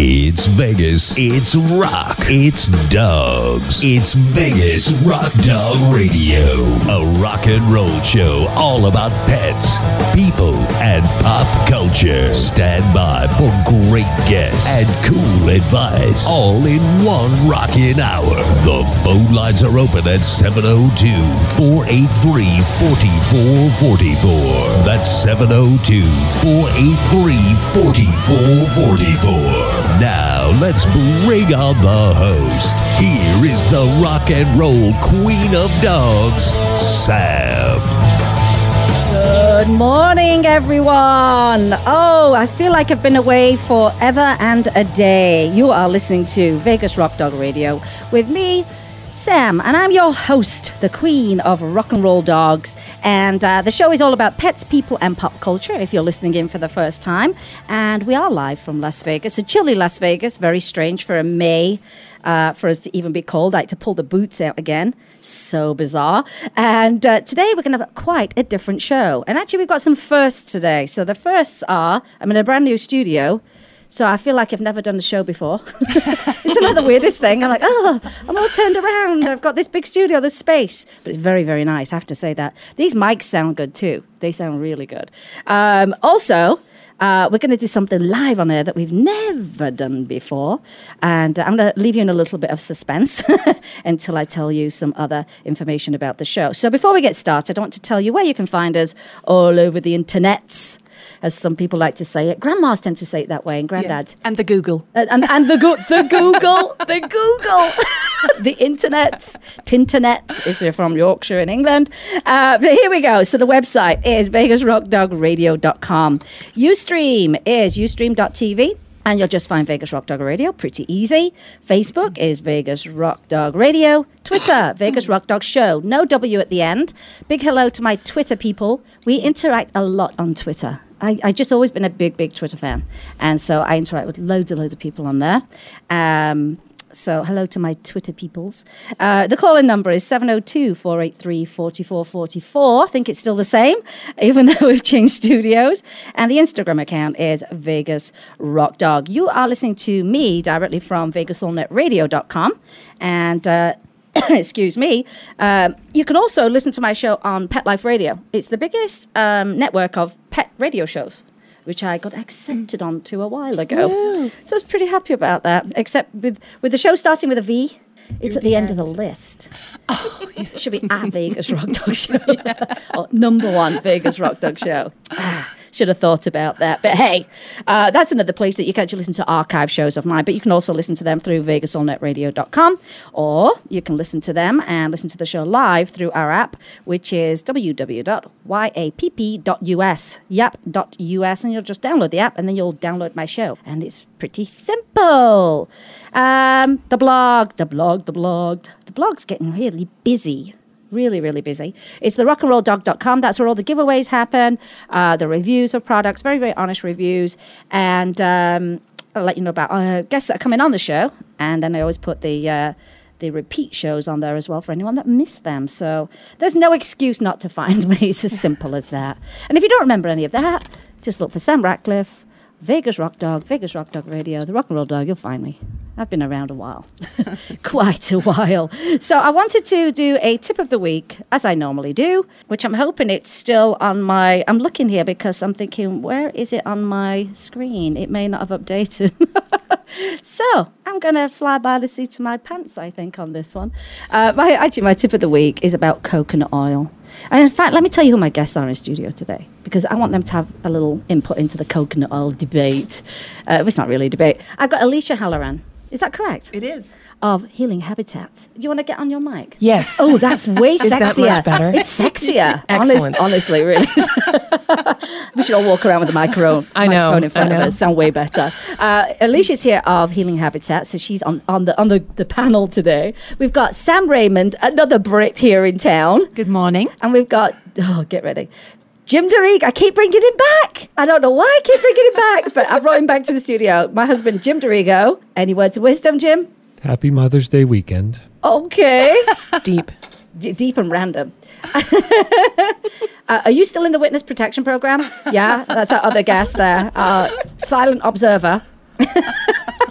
It's Vegas. It's rock. It's dogs. It's Vegas Rock Dog Radio. A rock and roll show all about pets, people, and pop culture. Stand by for great guests and cool advice. All in one rocking hour. The phone lines are open at 702 483 4444. That's 702 483 4444. Now, let's bring on the host. Here is the rock and roll queen of dogs, Sam. Good morning, everyone. Oh, I feel like I've been away forever and a day. You are listening to Vegas Rock Dog Radio with me, Sam, and I'm your host, the queen of rock and roll dogs. And uh, the show is all about pets, people, and pop culture. If you're listening in for the first time, and we are live from Las Vegas, a chilly Las Vegas, very strange for a May. Uh, for us to even be cold, I had to pull the boots out again. So bizarre. And uh, today we're going to have quite a different show. And actually, we've got some firsts today. So the firsts are I'm in a brand new studio. So I feel like I've never done the show before. it's another weirdest thing. I'm like, oh, I'm all turned around. I've got this big studio, this space. But it's very, very nice. I have to say that. These mics sound good too. They sound really good. Um, also, uh, we're going to do something live on air that we've never done before. And uh, I'm going to leave you in a little bit of suspense until I tell you some other information about the show. So before we get started, I want to tell you where you can find us all over the internets as some people like to say it. Grandmas tend to say it that way, and granddads. And the Google. And, and, and the, go- the Google, the Google, the internet, Tinternet, if you're from Yorkshire in England. Uh, but here we go. So the website is vegasrockdogradio.com. Ustream is ustream.tv. And you'll just find Vegas Rock Dog Radio, pretty easy. Facebook is Vegas Rock Dog Radio. Twitter, Vegas Rock Dog Show. No W at the end. Big hello to my Twitter people. We interact a lot on Twitter. I, I just always been a big, big Twitter fan. And so I interact with loads and loads of people on there. Um, so hello to my Twitter peoples. Uh, the call-in number is 702-483-4444. I think it's still the same, even though we've changed studios. And the Instagram account is Vegas Rock Dog. You are listening to me directly from VegasAllNetRadio.com. And uh, excuse me, um, you can also listen to my show on Pet Life Radio. It's the biggest um, network of pet radio shows, which I got accepted onto a while ago. So I was pretty happy about that. Except with, with the show starting with a V, it's at the end of the list. oh It should be at Vegas Rock Dog Show. or number one Vegas Rock Dog Show. Ah, should have thought about that. But hey, uh, that's another place that you can actually listen to archive shows of mine. But you can also listen to them through vegasallnetradio.com or you can listen to them and listen to the show live through our app, which is www.yapp.us, yap.us. And you'll just download the app and then you'll download my show. And it's pretty simple. Um, the blog, the blog, the blog. The blog's getting really busy really, really busy. It's the rockandrolldog.com. That's where all the giveaways happen, uh, the reviews of products, very, very honest reviews. And um, I'll let you know about uh, guests that are coming on the show. And then I always put the. Uh, the repeat shows on there as well for anyone that missed them. So there's no excuse not to find me. It's as simple as that. And if you don't remember any of that, just look for Sam Ratcliffe, Vegas Rock Dog, Vegas Rock Dog Radio, the Rock and Roll Dog. You'll find me. I've been around a while, quite a while. So I wanted to do a tip of the week, as I normally do, which I'm hoping it's still on my. I'm looking here because I'm thinking, where is it on my screen? It may not have updated. so I'm going to fly by the seat of my pants, I think, on this one. Uh, my, actually, my tip of the week is about coconut oil. And in fact, let me tell you who my guests are in studio today, because I want them to have a little input into the coconut oil debate. Uh, it's not really a debate. I've got Alicia Halloran. Is that correct? It is. Of Healing Habitat. You want to get on your mic? Yes. Oh, that's way Is that sexier. much better? It's sexier. Excellent. Honest, honestly, really. we should all walk around with a microphone, I know, microphone in front I of us. Sound way better. Uh, Alicia's here of Healing Habitat, so she's on, on the on the, the panel today. We've got Sam Raymond, another Brit here in town. Good morning. And we've got, oh, get ready. Jim Derrick, I keep bringing him back. I don't know why I keep bringing him back, but I brought him back to the studio. My husband, Jim Dorigo. Any words of wisdom, Jim? Happy Mother's Day weekend. Okay. Deep. D- deep and random. Uh, are you still in the witness protection program? Yeah, that's our other guest there. Uh, silent observer.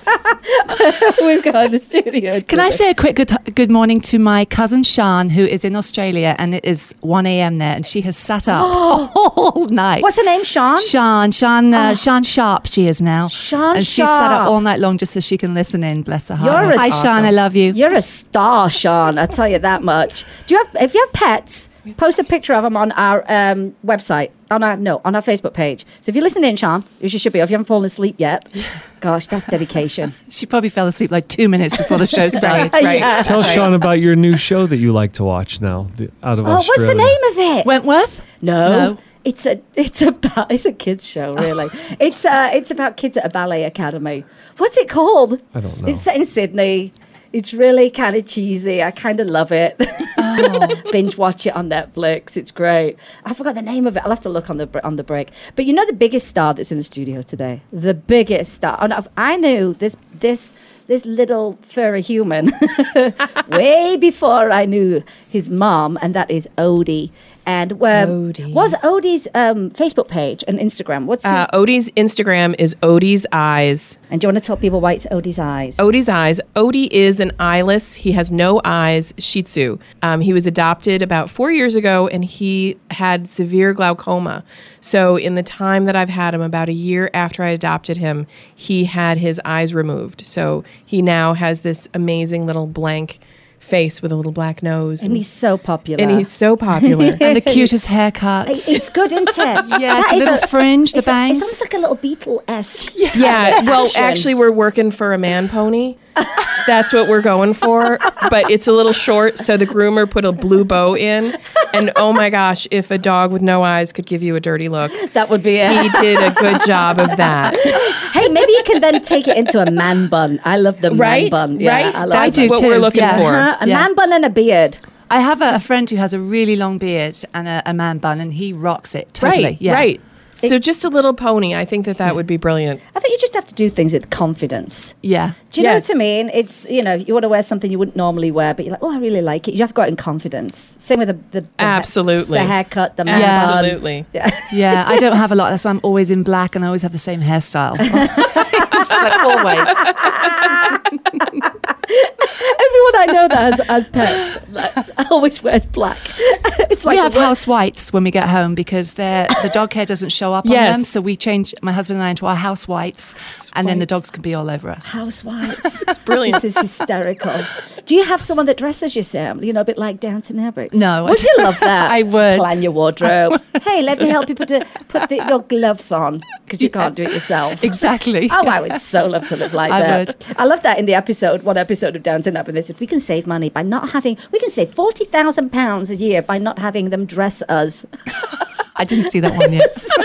We've got the studio. Can I say a quick good, good morning to my cousin Shan, who is in Australia, and it is 1 a.m. there, and she has sat up all night. What's her name, Sean? Shan, Shan, uh, Shan Sharp, she is now. Shan And she's sat up all night long just so she can listen in, bless her heart. You're a- Hi, Shan, I love you. You're a star, Sean. I tell you that much. Do you have? If you have pets, post a picture of them on our um, website. On our no, on our Facebook page. So if you're listening in, Sean, which you should be. If you haven't fallen asleep yet, gosh, that's dedication. She probably fell asleep like two minutes before the show started. Right. Yeah. Tell Sean about your new show that you like to watch now, the, out of Oh, what's the name of it? Wentworth? No. No. It's a it's a ba- it's a kids show really. it's uh it's about kids at a ballet academy. What's it called? I don't know. It's set in Sydney. It's really kind of cheesy. I kind of love it. Oh. Binge watch it on Netflix. It's great. I forgot the name of it. I'll have to look on the on the break. But you know the biggest star that's in the studio today. The biggest star. Oh, and I've- I knew this this this little furry human way before I knew his mom, and that is Odie. And um, Odie. what's Odie's um, Facebook page and Instagram? What's Uh? Odie's Instagram is Odie's Eyes. And do you want to tell people why it's Odie's eyes? Odie's Eyes. Odie is an eyeless. He has no eyes Shih Tzu. Um, he was adopted about four years ago and he had severe glaucoma. So, in the time that I've had him, about a year after I adopted him, he had his eyes removed. So, he now has this amazing little blank face with a little black nose. and he's so popular. and he's so popular. And the cutest haircut. It's good, isn't it? Yeah, the is little fringe, the it's a- bangs. It sounds like a little Beatle esque. Yeah, well, actually, we're working for a man pony. That's what we're going for, but it's a little short, so the groomer put a blue bow in. And oh my gosh, if a dog with no eyes could give you a dirty look, that would be it. he did a good job of that. hey, maybe you can then take it into a man bun. I love the man bun. Yeah, right? I love That's I do what too, we're looking yeah. for. Uh-huh, a Yeah. man bun and a beard. I have a, a friend who has a really long beard and a, a man bun, and he rocks it totally. Right, yeah. right. So just a little pony. I think that that would be brilliant. I think you just have to do things with confidence. Yeah. Do you know what I mean? It's you know you want to wear something you wouldn't normally wear, but you're like, oh, I really like it. You have got it in confidence. Same with the the, the ha- Absolutely. the haircut, the man Yeah. bun. Absolutely. Yeah. Yeah, I don't have a lot. That's why I'm always in black and I always have the same hairstyle. like always. Everyone I know that has, has pets like, always wears black. it's like we have house whites when we get home because the dog hair doesn't show up on them. So we change my husband and I into our house whites, and then the dogs can be all over us. house whites. It's brilliant. This is hysterical. Do you have someone that dresses you, Sam? You know, a bit like Downton Abbey. No, I Would you love that? I would. plan your wardrobe. Hey, let me help you put the, put the, your gloves on because you can't do it yourself. Exactly. Oh, I would so love to live like I that. would. I love that in the episode, one episode of Downton Abbey. They said we can save money by not having. We can save forty thousand pounds a year by not having them dress us. I didn't see that one yet.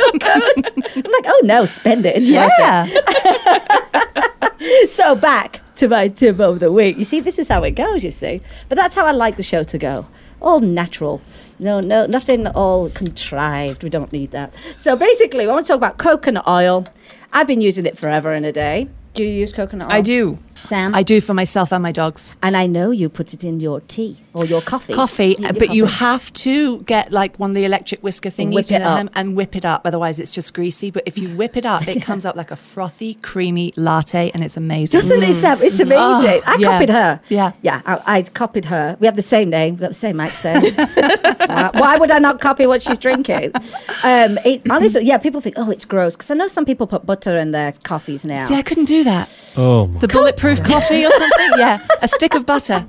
I'm like, oh no, spend it. It's worth it. yeah. So back to my tip of the week. You see, this is how it goes. You see, but that's how I like the show to go. All natural. No, no, nothing all contrived. We don't need that. So basically, I want to talk about coconut oil. I've been using it forever and a day. Do you use coconut oil? I do. Sam. I do for myself and my dogs. and I know you put it in your tea or your coffee. Coffee, You- your but you have to get like one of the electric whisker thingies Whip it up. and whip it up. Otherwise, it's just greasy. But if you whip it up, it comes up like a frothy, creamy latte, and it's amazing. Doesn't it, Sam? It's amazing. Oh, I yeah. copied her. Yeah. Yeah, I, I copied her. We have the same name. We've got the same accent. Uh, why would I not copy what she's drinking? Um, it, honestly, yeah, people think, oh, it's gross. Because I know some people put butter in their coffees now. See, I couldn't do that. Oh, my. The bulletproof coffee or something? Yeah, a stick of butter.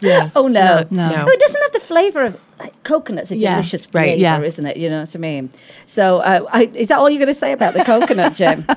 Yeah. Oh, no. No. No. No, it doesn't have the flavour of like coconut's a Yeah, delicious right, flavour, yeah. isn't it? You know what I mean? So, uh, I, is that all you're going to say about the coconut, Jim?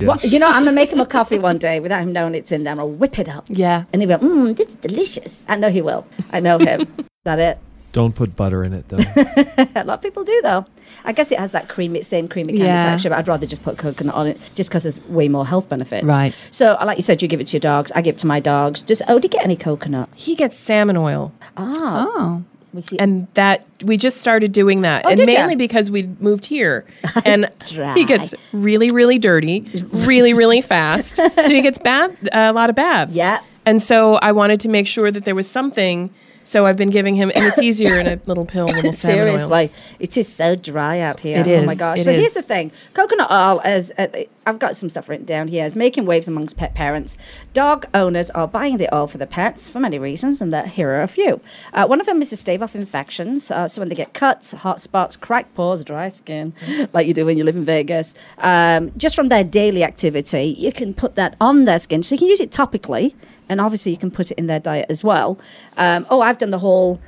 What, Yes. you know, I'm gonna make him a coffee one day without him knowing it's in there. I'll whip it up. Yeah. And he'll go, mmm, this is delicious. I know he will. I know him. is that it? Don't put butter in it, though. A lot of people do, though. I guess it has that creamy, same creamy kind Yeah. of texture, but I'd rather just put coconut on it just because there's way more health benefits. Right. So, like you said, you give it to your dogs. I give it to my dogs. Does Odie get any coconut? He gets salmon oil. Ah, Oh. we see. and that we just started doing that Oh, and did ya? mainly because we moved here and he gets really really dirty really really fast so he gets bath a lot of baths Yeah. and so i wanted to make sure that there was something So I've been giving him, and it's easier in a little pill, little salmon oil. Seriously, it is so dry out here. It Oh my gosh! so here's the thing: coconut oil is. Uh, I've got some stuff written down here. Is making waves amongst pet parents. Dog owners are buying the oil for the pets for many reasons, and that here are a few. Uh, one of them is to stave off infections. Uh, so when they get cuts, hot spots, cracked paws, dry skin, like you do when you live in Vegas, um, just from their daily activity, you can put that on their skin. So you can use it topically, and obviously you can put it in their diet as well. Um, oh, I've done the whole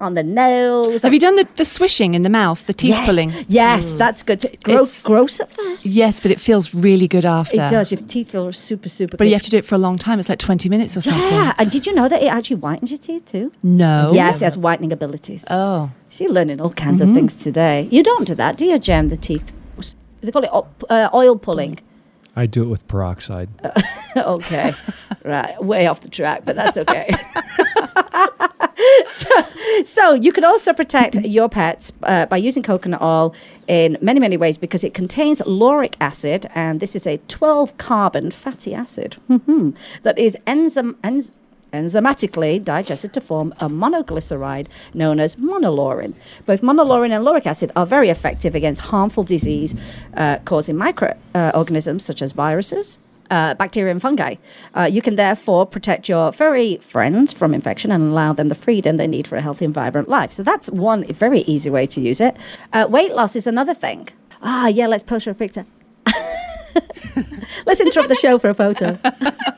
on the nose. Have you done the, the swishing in the mouth, the teeth yes. pulling? Yes, that's good. To, gross, gross at first. Yes, but it feels really good after. It does. Your teeth feel super, super. Good. But good. you have to do it for a long time. It's like 20 minutes or something. Yeah, and did you know that it actually whitens your teeth too? No. Yes, it has whitening abilities. Oh. So you're learning all kinds Mm-hmm. of things today. You don't do that, do you, Jem? The teeth. They call it o- uh, oil pulling. I do it with peroxide. okay, right, way off the track, but that's okay. so, so you can also protect your pets uh, by using coconut oil in many, many ways because it contains lauric acid, and this is a 12-carbon fatty acid mhm, that is enzyme. Enz- enzymatically digested to form a monoglyceride known as monolaurin. Both monolaurin and lauric acid are very effective against harmful disease uh, causing microorganisms such as viruses, uh, bacteria and fungi. Uh, you can therefore protect your furry friends from infection and allow them the freedom they need for a healthy and vibrant life. So that's one very easy way to use it. Uh, weight loss is another thing. Ah, yeah, let's post a picture. let's interrupt the show for a photo.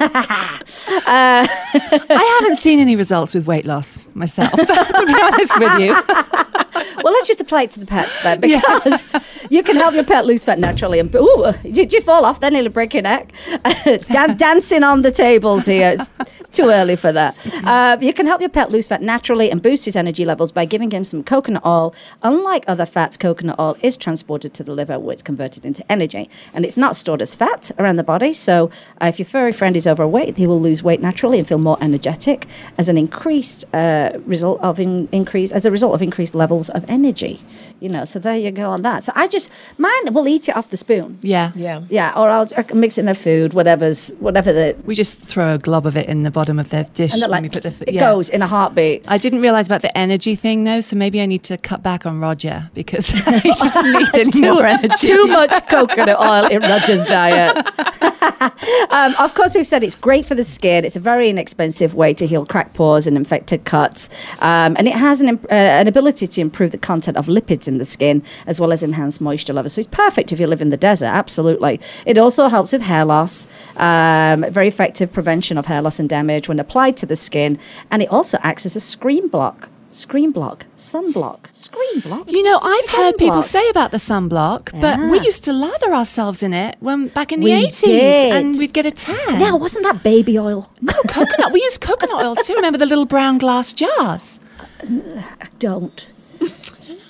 Not? Uh, I haven't seen any results with weight loss myself, to be honest with you. Well, let's just apply it to the pets then, because you can help your pet lose fat naturally. And ooh, did you fall off? Then it'll break your neck. Dan- dancing on the tables here. It's too early for that. Uh, you can help your pet lose fat naturally and boost his energy levels by giving him some coconut oil. Unlike other fats, coconut oil is transported to the liver where it's converted into energy, and it's not stored as fat around the body. So, uh, if your furry friend is overweight, he will lose weight naturally and feel more energetic as an increased uh, result of in- increase as a result of increased levels of energy. You know, so there you go on that. So I just mine will eat it off the spoon. Yeah. Yeah. Yeah, or I'll, I can mix it in their food, whatever's whatever the We just throw a glob of it in the bottom of their dish and they're we put the f- it yeah. goes in a heartbeat. I didn't realize about the energy thing though, so maybe I need to cut back on Roger because he doesn't need any more energy. Too much coconut oil in Roger's diet. um, of course, we've said it's great for the skin. It's a very inexpensive way to heal cracked paws and infected cuts, um, and it has an, imp- uh, an ability to improve the content of lipids in the skin as well as enhance moisture levels. So it's perfect if you live in the desert. Absolutely. It also helps with hair loss. Um, very effective prevention of hair loss and damage when applied to the skin, and it also acts as a screen block. Screen block, sunblock, screen block. You know, I've heard people say about the sunblock, but we used to lather ourselves in it when back in the 80s and we'd get a tan. Yeah, wasn't that baby oil? No, coconut. We used coconut oil too. Remember the little brown glass jars? I don't.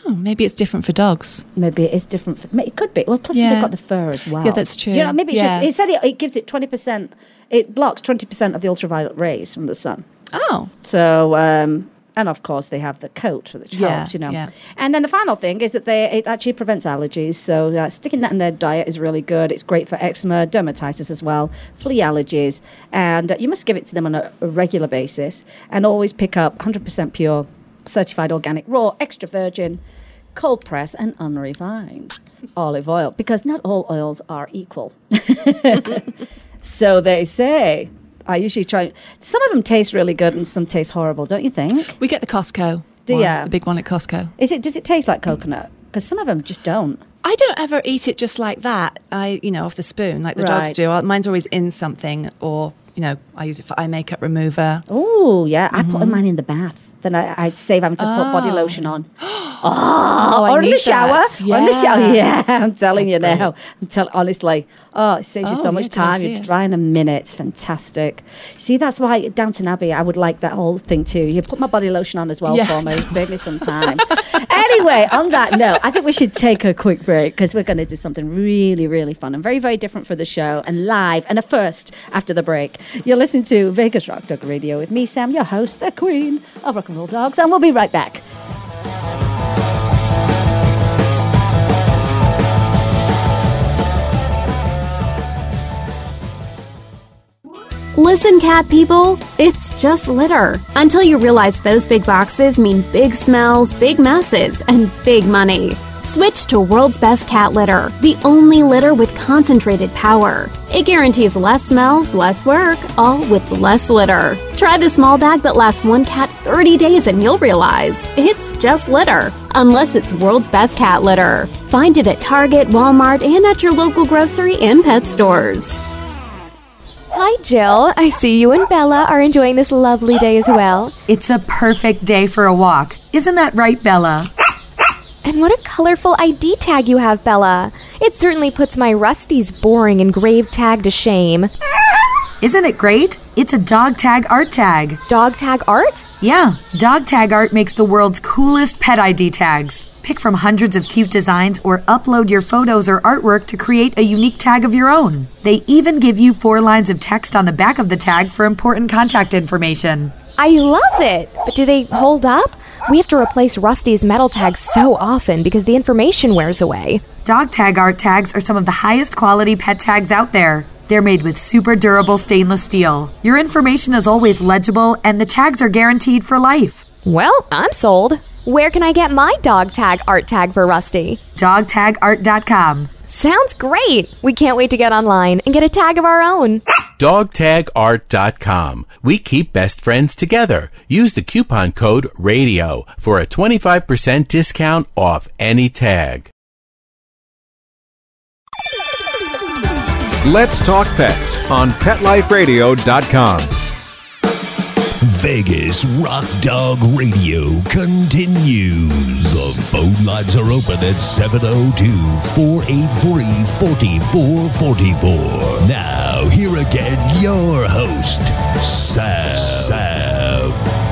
Oh, maybe it's different for dogs. Maybe it is different. For, it could be. Well, plus Yeah. they've got the fur as well. Yeah, that's true. You know, maybe it's Yeah. just. It said it, it gives it twenty percent. It blocks twenty percent of the ultraviolet rays from the sun. Oh, So, um, and of course they have the coat which Yeah, helps. You know. yeah. And then the final thing is that they it actually prevents allergies. So uh, sticking that in their diet is really good. It's great for eczema, dermatitis as well, flea allergies, and uh, you must give it to them on a, a regular basis. And always pick up hundred percent pure, certified organic, raw, extra virgin cold press and unrefined olive oil because not all oils are equal. so they say. I usually try. Some of them taste really good and some taste horrible, don't you think? we get the Costco. Do one, ya? The big one at Costco. Is it? Does it taste like coconut? Because some of them just don't. I don't ever eat it just like that. I, you know, off the spoon, like the dogs do. Uh, Mine's always in something, or you know, I use it for eye makeup remover. Oh yeah, I put mine in the bath. Then I, I save having to put body Oh. lotion on. Oh, I or in the shower. that. Or in the shower. Yeah. Yeah, I'm telling That's you now. I'm telling honestly. Oh, it saves you Oh, so yeah, much time. You dry in a minute. It's fantastic. See, that's why Downton Abbey. I would like that whole thing too. You put my body lotion on as well Yeah. for me. Save me some time. anyway, on that note, I think we should take a quick break because we're going to do something really, really fun and very, very different for the show and live and a first after the break. You're listening to Vegas Rock Dog Radio with me, Sam, your host, the queen of rock and dogs, and we'll be right back. Listen, cat people, it's just litter. Until you realize those big boxes mean big smells, big messes, and big money. Switch to World's Best Cat Litter, the only litter with concentrated power. It guarantees less smells, less work, all with less litter. Try the small bag that lasts one cat 30 days and you'll realize it's just litter. Unless it's World's Best Cat Litter. Find it at Target, Walmart, and at your local grocery and pet stores. Hi, Jill. I see you and Bella are enjoying this lovely day as well. It's a perfect day for a walk. Isn't that right, Bella? And what a colorful ID tag you have, Bella. It certainly puts my Rusty's boring engraved tag to shame. Isn't it great? It's a dog tag art tag. Dog tag art? Yeah, dog tag art makes the world's coolest pet ID tags. Pick from hundreds of cute designs or upload your photos or artwork to create a unique tag of your own. They even give you four lines of text on the back of the tag for important contact information. I love it! But do they hold up? We have to replace Rusty's metal tags so often because the information wears away. Dog tag art tags are some of the highest quality pet tags out there. They're made with super durable stainless steel. Your information is always legible and the tags are guaranteed for life. Well, I'm sold. Where can I get my dog tag art tag for Rusty? Dogtagart.com. Sounds great! We can't wait to get online and get a tag of our own. dogtagart.com. We keep best friends together. Use the coupon code RADIO for a 25% discount off any tag. Let's Talk Pets on PetLifeRadio.com. Vegas Rock Dog Radio continues. The phone lines are open at 702 483 4444. Now, here again, your host, Sam. Sam.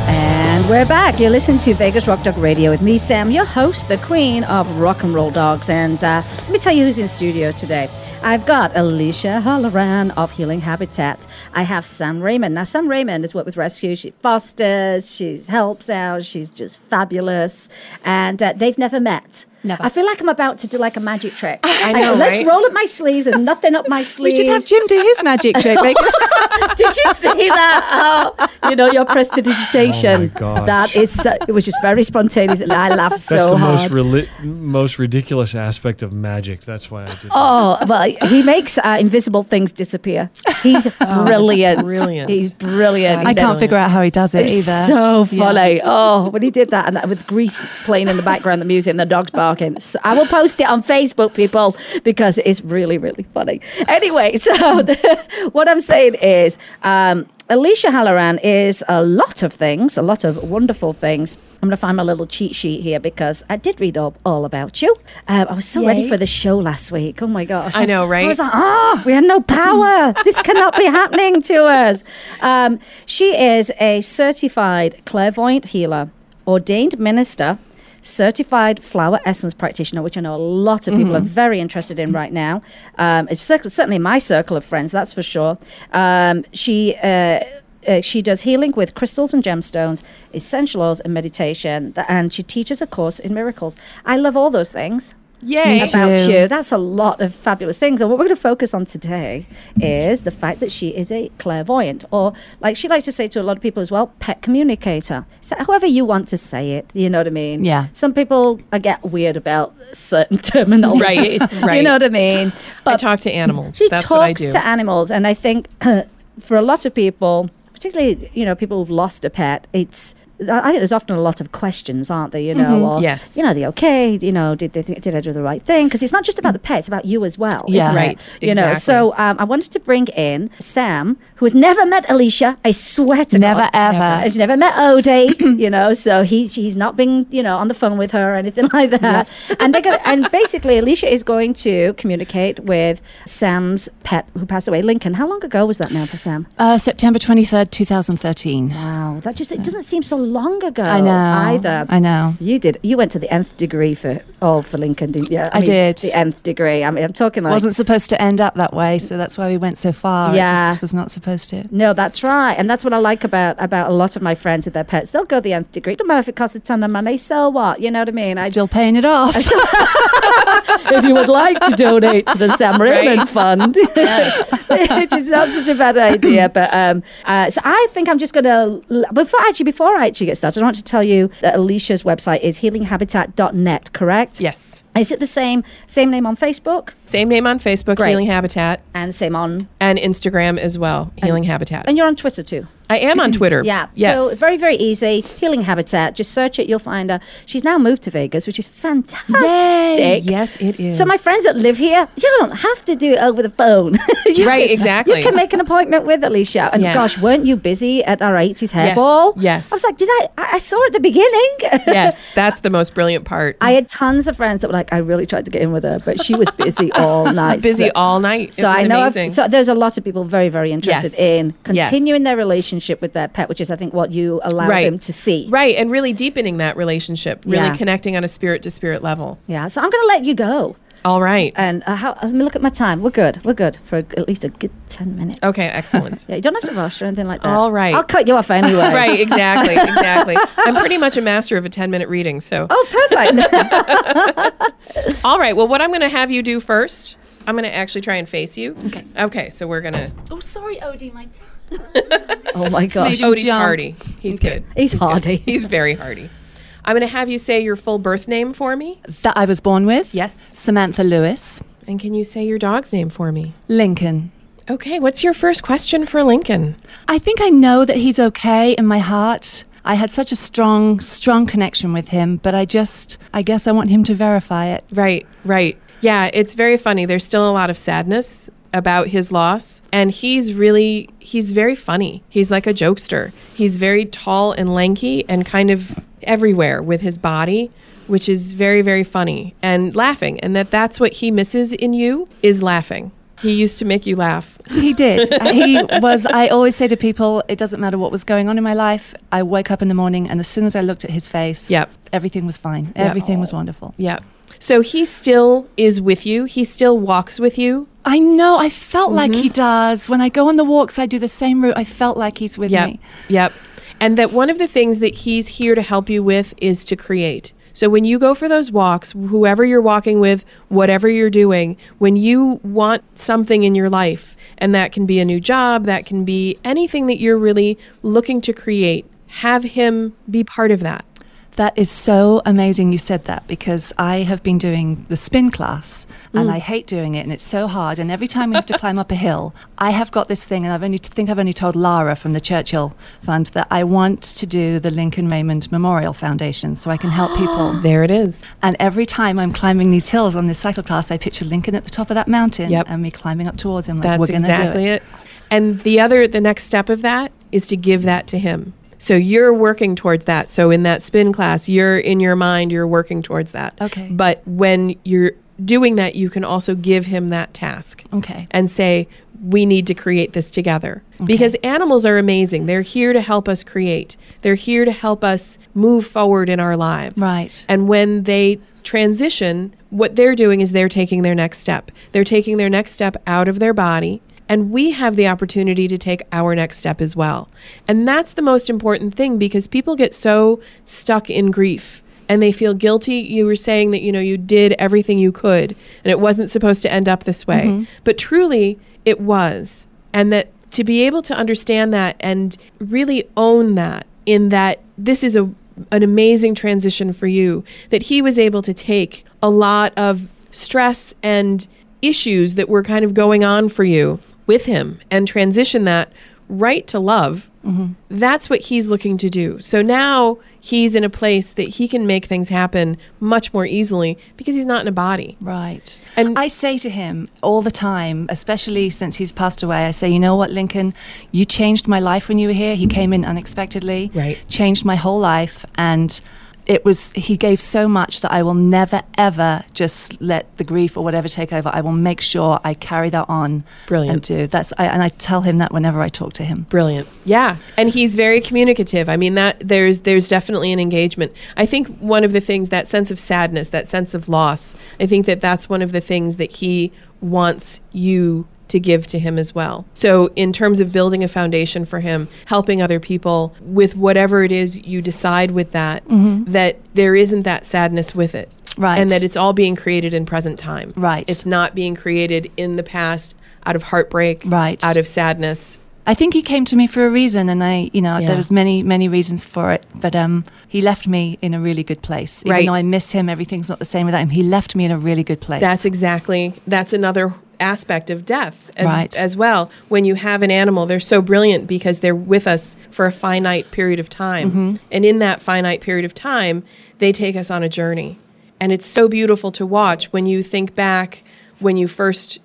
And we're back. You're listening to Vegas Rock Dog Radio with me, Sam, your host, the queen of rock and roll dogs. And uh, let me tell you who's in studio today. I've got Alicia Holloran of Healing Habitat. I have Sam Raymond. Now, Sam Raymond has worked with Rescue. She fosters, she helps out, she's just fabulous. And uh, they've never met. Never. I feel like I'm about to do like a magic trick. I know, Let's right? roll up my sleeves. There's nothing up my sleeves. We should have Jim do his magic trick. Like, Did you see that? Oh, you know your prestidigitation. Oh my gosh. That is. So, it was just very spontaneous, and I laughed so hard. That's the most reli- most ridiculous aspect of magic. That's why I did. that. Oh well, he makes uh, invisible things disappear. He's brilliant. brilliant. He's brilliant. I can't figure out how he does it It's either. so funny. Oh, when he did that, and that with Grease playing in the background, the music, and the dogs barking. So I will post it on Facebook, people, because it's really, really funny. Anyway, so the, what I'm saying is, um, Alicia Halloran is a lot of things, a lot of wonderful things. I'm going to find my little cheat sheet here because I did read all, all about you. Um, I was so ready for the show last week. Oh my gosh. I know, right? I was like, oh, we had no power. this cannot be happening to us. Um, she is a certified clairvoyant healer, ordained minister, certified flower essence practitioner, which I know a lot of people are very interested in right now. Um, it's certainly my circle of friends, that's for sure. Um, she. Uh, uh, she does healing with crystals and gemstones, essential oils, and meditation. And she teaches a course in miracles. I love all those things Yay. About you. That's a lot of fabulous things. And what we're going to focus on today is the fact that she is a clairvoyant, or like she likes to say to a lot of people as well, pet communicator. So however you want to say it, you know what I mean? Yeah. Some people I get weird about certain terminologies. You right. know what I mean? But I talk to animals. She That's talks what I do. to animals, and I think for a lot of people, particularly you know people who've lost a pet, it's. I think there's often a lot of questions, aren't there? You know, Mhm. or Yes. you know, the okay, you know, did they, did I do the right thing? Because it's not just about the pet; it's about you as well. Yeah. isn't it? Right, You know, so um, I wanted to bring in Sam, who has never met Alicia. I swear to Never, God, ever. And she's never met Ode. you know, so he's he's not been you know on the phone with her or anything like that. And they're gonna, and basically Alicia is going to communicate with Sam's pet who passed away, Lincoln. How long ago was that now for Sam? Uh, September 23rd, 2013. Wow, that just it doesn't seem so long ago. I know. either. I know. You did. You went to the nth degree for all for Lincoln, didn't you? I did. The nth degree. I mean, I'm talking like. wasn't supposed to end up that way, so that's why we went so far. Yeah. It just was not supposed to. no, that's right, and that's what I like about about a lot of my friends with their pets. They'll go the nth degree. Don't matter if it costs a ton of money. So what? You know what I mean? I Still paying it off. if you would like to donate to the Sam Raymond Fund, which is not such a bad idea. But um, uh, so I think I'm just going to before actually before I actually get started, I want to tell you that Alicia's website is healinghabitat.net. Correct? Yes. Is it the same same name on Facebook Same name on Facebook, Great. Healing Habitat, and same on and Instagram as well, Healing Habitat. and you're on Twitter too? I am on Twitter. Yeah. Yes. So very, very easy. Healing Habitat. Just search it. You'll find her. She's now moved to Vegas, which is fantastic. Yay. Yes, it is. So my friends that live here, you don't have to do it over the phone. Right, can- exactly. You can make an appointment with Alicia. And Yes. gosh, weren't you busy at our 80s Yes, hairball? yes. I was like, did I? I I saw at the beginning. yes, that's the most brilliant part. I had tons of friends that were like, I really tried to get in with her, but she was busy all night. busy So- all night. so it was I know. So there's a lot of people very, very interested Yes. in continuing their relationship with their pet, which is, I think, what you allow Right. them to see. right, and really deepening that relationship, really Yeah. connecting on a spirit to spirit level. Yeah. So I'm going to let you go. All right. And uh, how, let me look at my time. We're good. We're good for at least a good 10 minutes. Okay, excellent. Yeah, you don't have to rush or anything like that. All right. I'll cut you off anyway. right, exactly, exactly. I'm pretty much a master of a 10 minute reading. So, Oh, perfect. all right. Well, what I'm going to have you do first, I'm going to actually try and face you. Okay. Okay, so we're going to. Oh, sorry, Odie, my. oh my gosh. Made him Odie's jump. hardy. He's good. He's good. hardy. He's very hardy. I'm going to have you say your full birth name for me. That I was born with. Yes. Samantha Lewis, And can you say your dog's name for me? Lincoln. Okay, what's your first question for Lincoln? I think I know that he's okay in my heart. I had such a strong, strong connection with him, but I just, I guess I want him to verify it. Right, right. Yeah, it's very funny. There's still a lot of sadness about his loss, and he's really he's very funny. He's like a jokester. He's very tall and lanky and kind of everywhere with his body, which is very very funny and laughing. And that that's what he misses in you is laughing. He used to make you laugh. He did. He was, I always say to people, it doesn't matter what was going on in my life. I wake up in the morning, and as soon as I looked at his face, Yep. everything was fine. Everything was wonderful. Yeah. So he still is with you. He still walks with you. I know. I felt like Mm-hmm. he does. When I go on the walks, I do the same route. I felt like he's with Yep. me. Yep. And that one of the things that he's here to help you with is to create. So when you go for those walks, whoever you're walking with, whatever you're doing, when you want something in your life, and that can be a new job, that can be anything that you're really looking to create, have him be part of that. That is so amazing you said that because I have been doing the spin class and Mm. I hate doing it and it's so hard. And every time we have to climb up a hill, I have got this thing, and I've only think I've only told Lara from the Churchill Fund that I want to do the Lincoln Raymond Memorial Foundation so I can help people. There it is. And every time I'm climbing these hills on this cycle class, I picture Lincoln at the top of that mountain Yep. and me climbing up towards him like That's we're going to exactly do it. And the other, the next step of that is to give that to him. So you're working towards that. So in that spin class, you're in your mind, you're working towards that. Okay. But when you're doing that, you can also give him that task Okay. and say, we need to create this together. Because animals are amazing. They're here to help us create, they're here to help us move forward in our lives. Right. And when they transition, what they're doing is they're taking their next step. They're taking their next step out of their body. And we have the opportunity to take our next step as well. And that's the most important thing because people get so stuck in grief and they feel guilty. You were saying that, you know, you did everything you could and it wasn't supposed to end up this way. Mm-hmm. But truly, it was. And that to be able to understand that and really own that in that this is a an amazing transition for you that he was able to take a lot of stress and issues that were kind of going on for you with him and transition that right to love. Mm-hmm. That's what he's looking to do. So now he's in a place that he can make things happen much more easily because he's not in a body. Right. And- I say to him all the time, especially since he's passed away, I say, you know what, Lincoln, you changed my life when you were here. He came in unexpectedly, Right. changed my whole life. And it was he gave so much that I will never ever just let the grief or whatever take over. I will make sure I carry that on. Brilliant. And do that's I, and I tell him that whenever I talk to him. Brilliant. Yeah, and he's very communicative. I mean that there's there's definitely an engagement. I think one of the things that sense of sadness, that sense of loss, I think that that's one of the things that he wants you to give to him as well. So in terms of building a foundation for him, helping other people with whatever it is you decide with that, that there isn't that sadness with it. Right. And that it's all being created in present time. Right. It's not being created in the past out of heartbreak, Right. out of sadness. I think he came to me for a reason, and I, you know, Yeah. there was many, many reasons for it. But um, he left me in a really good place. Even Right. though I miss him, everything's not the same without him. He left me in a really good place. That's exactly that's another aspect of death as, Right. as well. When you have an animal, they're so brilliant because they're with us for a finite period of time. Mm-hmm. And in that finite period of time, they take us on a journey. And it's so beautiful to watch when you think back when you first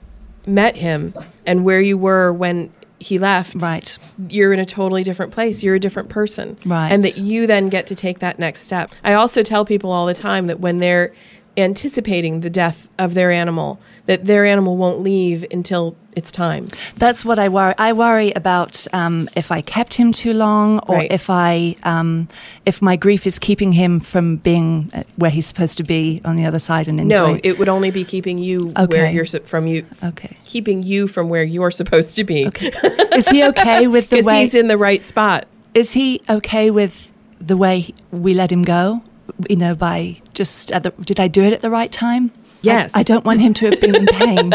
met him and where you were when he left. Right. You're in a totally different place. You're a different person. Right. And that you then get to take that next step. I also tell people all the time that when they're anticipating the death of their animal, that their animal won't leave until it's time. That's what I worry. I worry about um, if I kept him too long, or Right. if I, um, if my grief is keeping him from being uh, where he's supposed to be on the other side and No, enjoying. it would only be keeping you where you're from you. Okay. Keeping you from where you're supposed to be. Okay. is he okay with the Because way? he's in the right spot. is he okay with the way we let him go? You know, by just at the, did I do it at the right time? Yes. I, don't want him to have been in pain,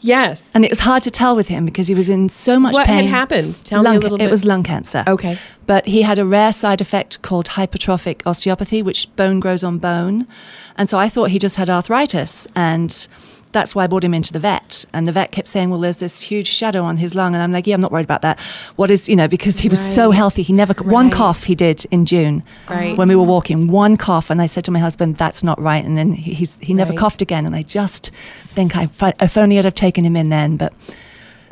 Yes. and it was hard to tell with him because he was in so much what pain. had happened? Tell lung, me a little bit. It was lung cancer. Okay. But he had a rare side effect called hypertrophic osteopathy, which bone grows on bone. And so I thought he just had arthritis. And that's why I brought him into the vet. And the vet kept saying, well, there's this huge shadow on his lung. And I'm like, yeah, I'm not worried about that. What is, you know, because he was so healthy. He never, one cough he did in June Right. when we were walking, one cough. And I said to my husband, that's not right. And then he, he's, he never Right. coughed again. And I just think I, if only I'd have taken him in then. But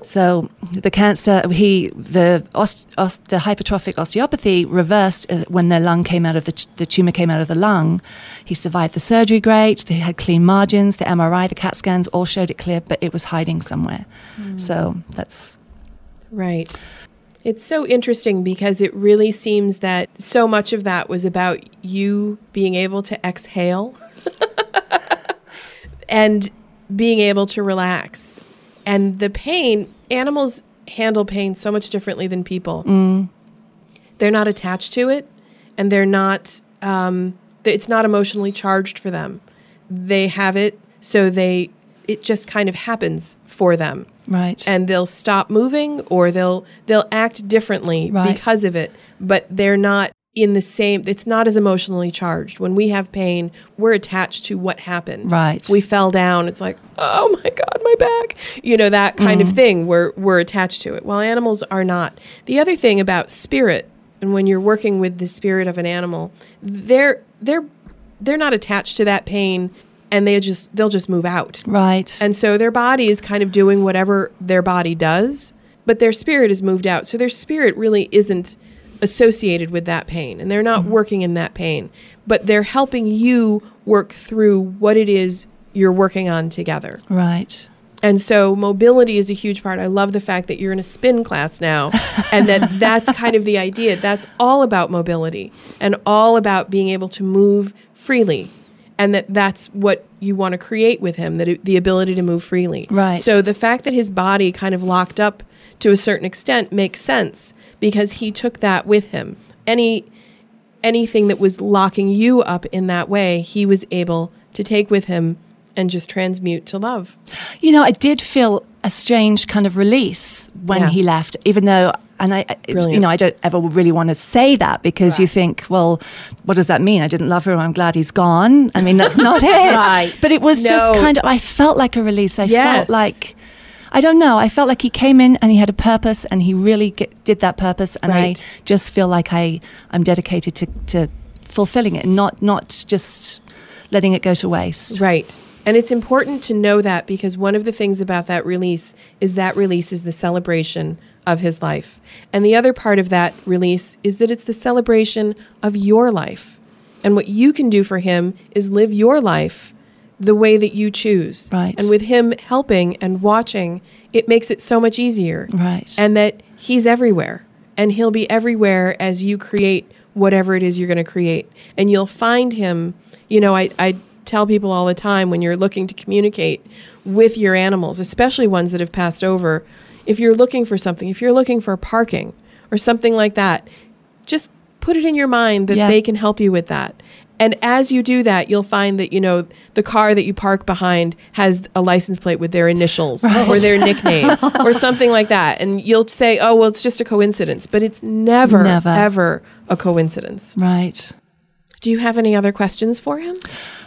so the cancer, he the os, os, the hypertrophic osteopathy reversed uh, when the lung came out of the the tumor came out of the lung. He survived the surgery great. They had clean margins. The MRI, the CAT scans all showed it clear, but it was hiding somewhere. So that's Right. It's so interesting because it really seems that so much of that was about you being able to exhale and being able to relax. And the pain, animals handle pain so much differently than people. They're not attached to it and they're not, um, it's not emotionally charged for them. They have it, so they, it just kind of happens for them right. and they'll stop moving or they'll they'll act differently Right. because of it but they're not in the same it's not as emotionally charged when we have pain we're attached to what happened Right. We fell down it's like oh my god my back you know that kind Mm. of thing we're we're attached to it while animals are not the other thing about spirit and when you're working with the spirit of an animal they're they're they're not attached to that pain and they just they'll just move out right. and so their body is kind of doing whatever their body does, but their spirit is moved out. So their spirit really isn't associated with that pain and they're not mm-hmm. working in that pain, but they're helping you work through what it is you're working on together. right. And so mobility is a huge part. I love the fact that you're in a spin class now and that that's kind of the idea. That's all about mobility and all about being able to move freely. And that that's what you want to create with him, that it, the ability to move freely. Right. So the fact that his body kind of locked up to a certain extent makes sense because he took that with him. Any anything that was locking you up in that way, he was able to take with him and just transmute to love. You know, I did feel a strange kind of release when Yeah. he left, even though, and I, you know, I don't ever really want to say that because you think, well, what does that mean? I didn't love her. I'm glad he's gone. I mean, that's not it. Right. But it was just kind of, I felt like a release. I Yes. felt like, I don't know, I felt like he came in and he had a purpose and he really get, did that purpose. And Right. I just feel like I, I'm dedicated to, to fulfilling it and not, not just letting it go to waste. Right. And it's important to know that because one of the things about that release is that release is the celebration of his life. And the other part of that release is that it's the celebration of your life. And what you can do for him is live your life the way that you choose. Right. And with him helping and watching, it makes it so much easier. Right. And that he's everywhere. And he'll be everywhere as you create whatever it is you're going to create. And you'll find him, you know, I, I tell people all the time when you're looking to communicate with your animals, especially ones that have passed over, if you're looking for something, if you're looking for parking or something like that, just put it in your mind that Yeah. they can help you with that. And as you do that, you'll find that, you know, the car that you park behind has a license plate with their initials or their nickname or something like that. And you'll say, oh, well, it's just a coincidence. But it's never, Never. ever a coincidence. Right. Do you have any other questions for him?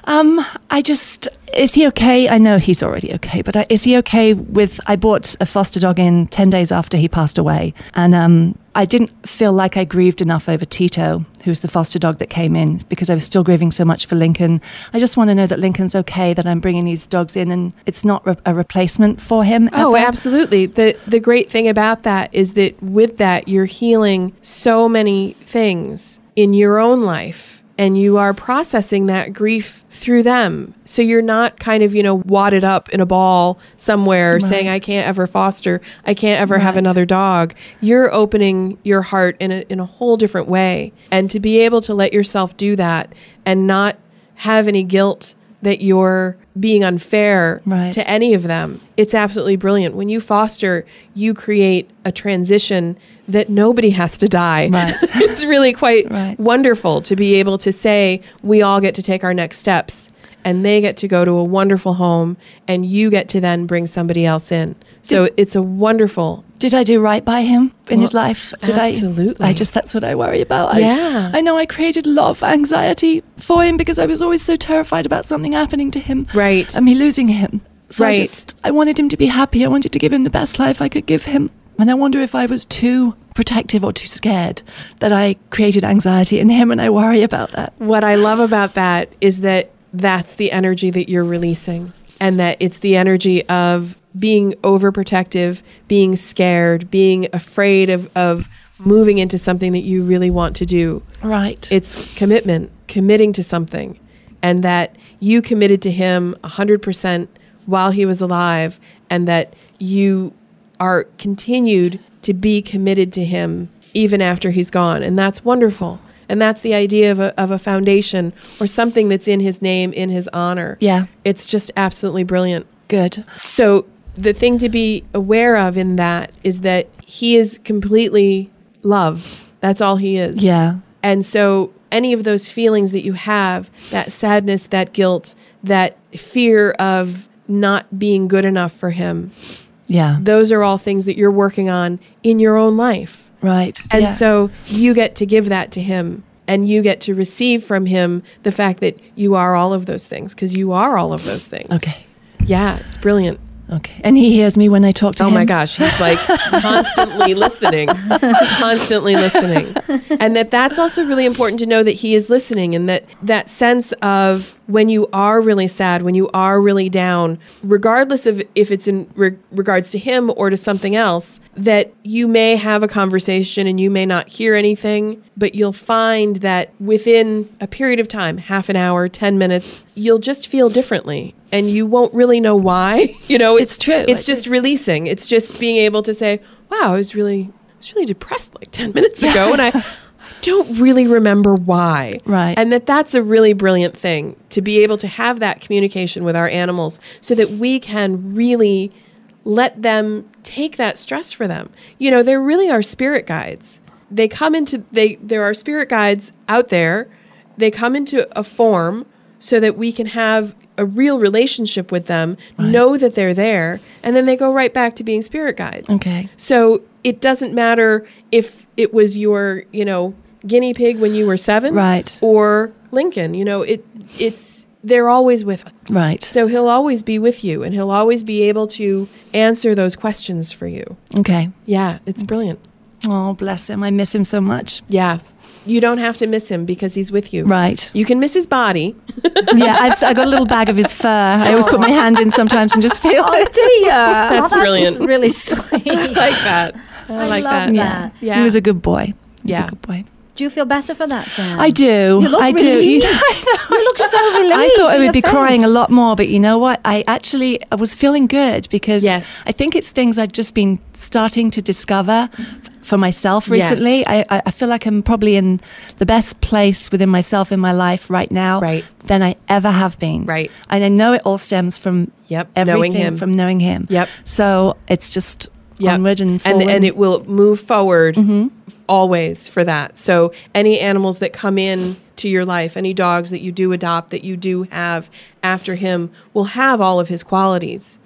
Um, I just is he okay? I know he's already okay, but I, is he okay with? I bought a foster dog in ten days after he passed away, and um, I didn't feel like I grieved enough over Tito, who's the foster dog that came in, because I was still grieving so much for Lincoln. I just want to know that Lincoln's okay, that I'm bringing these dogs in, and it's not re- a replacement for him. Oh, ever. absolutely. The the great thing about that is that with that you're healing so many things in your own life and you are processing that grief through them. So you're not kind of, you know, wadded up in a ball somewhere saying I can't ever foster, I can't ever have another dog. You're opening your heart in a in a whole different way. And to be able to let yourself do that and not have any guilt that you're being unfair Right. to any of them. It's absolutely brilliant. When you foster, you create a transition that nobody has to die. Right. it's really quite Right. wonderful to be able to say we all get to take our next steps and they get to go to a wonderful home and you get to then bring somebody else in. So it's a wonderful Did I do right by him in his life? Did absolutely. I? I just that's what I worry about. I, Yeah. I know I created a lot of anxiety for him because I was always so terrified about something happening to him. Right. And me losing him. So I Right. just I wanted him to be happy. I wanted to give him the best life I could give him. And I wonder if I was too protective or too scared that I created anxiety in him and I worry about that. What I love about that is that that's the energy that you're releasing, and that it's the energy of being overprotective, being scared, being afraid of, of moving into something that you really want to do. Right. It's commitment, committing to something, and that you committed to him 100% while he was alive, and that you are continued to be committed to him even after he's gone. And that's wonderful. And that's the idea of a, of a foundation or something that's in his name, in his honor. Yeah. It's just absolutely brilliant. Good. So the thing to be aware of in that is that he is completely love. That's all he is. Yeah. And so any of those feelings that you have, that sadness, that guilt, that fear of not being good enough for him, Yeah. those are all things that you're working on in your own life. Right. And yeah. so you get to give that to him and you get to receive from him the fact that you are all of those things because you are all of those things. Okay. Yeah, it's brilliant. Okay. And he hears me when I talk to Oh him. Oh my gosh, he's like constantly listening, constantly listening. And that that's also really important to know that he is listening and that that sense of when you are really sad, when you are really down, regardless of if it's in re- regards to him or to something else, that you may have a conversation and you may not hear anything, but you'll find that within a period of time, half an hour, 10 minutes, you'll just feel differently and you won't really know why. You know, It's true. It's just releasing. It's just being able to say, "Wow, I was really, I was really depressed like ten minutes ago, and I, I don't really remember why." Right. And that that's a really brilliant thing to be able to have that communication with our animals, so that we can really let them take that stress for them. You know, they really are spirit guides. They come into they there are spirit guides out there. They come into a form so that we can have a real relationship with them, know that they're there, and then they go right back to being spirit guides. Okay. So it doesn't matter if it was your, you know, guinea pig when you were 7 Right. or Lincoln, you know, it it's they're always with us. Right. So he'll always be with you and he'll always be able to answer those questions for you. Okay. Yeah, it's brilliant. Oh, bless him. I miss him so much. Yeah. You don't have to miss him because he's with you. Right. You can miss his body. yeah, I've, I got a little bag of his fur. I always put my hand in sometimes and just feel Oh it. dear, oh, That's oh, brilliant. Really sweet. I like that. I, like love that. that. Yeah. He was a good boy. He was Yeah. a good boy. Do you feel better for that, Sam? I do. You look I do. relieved. You, You look so relieved. I thought I would your be crying a lot more, but you know what? I actually I was feeling good because Yes. I think it's things I've just been starting to discover f- for myself recently. I, I I feel like I'm probably in the best place within myself in my life right now Right. than I ever have been. Right. And I know it all stems from Yep, everything knowing him. from knowing him. Yep. So it's just Yep. onward and and and it will move forward Mm-hmm. always for that. So any animals that come in to your life, any dogs that you do adopt that you do have after him will have all of his qualities.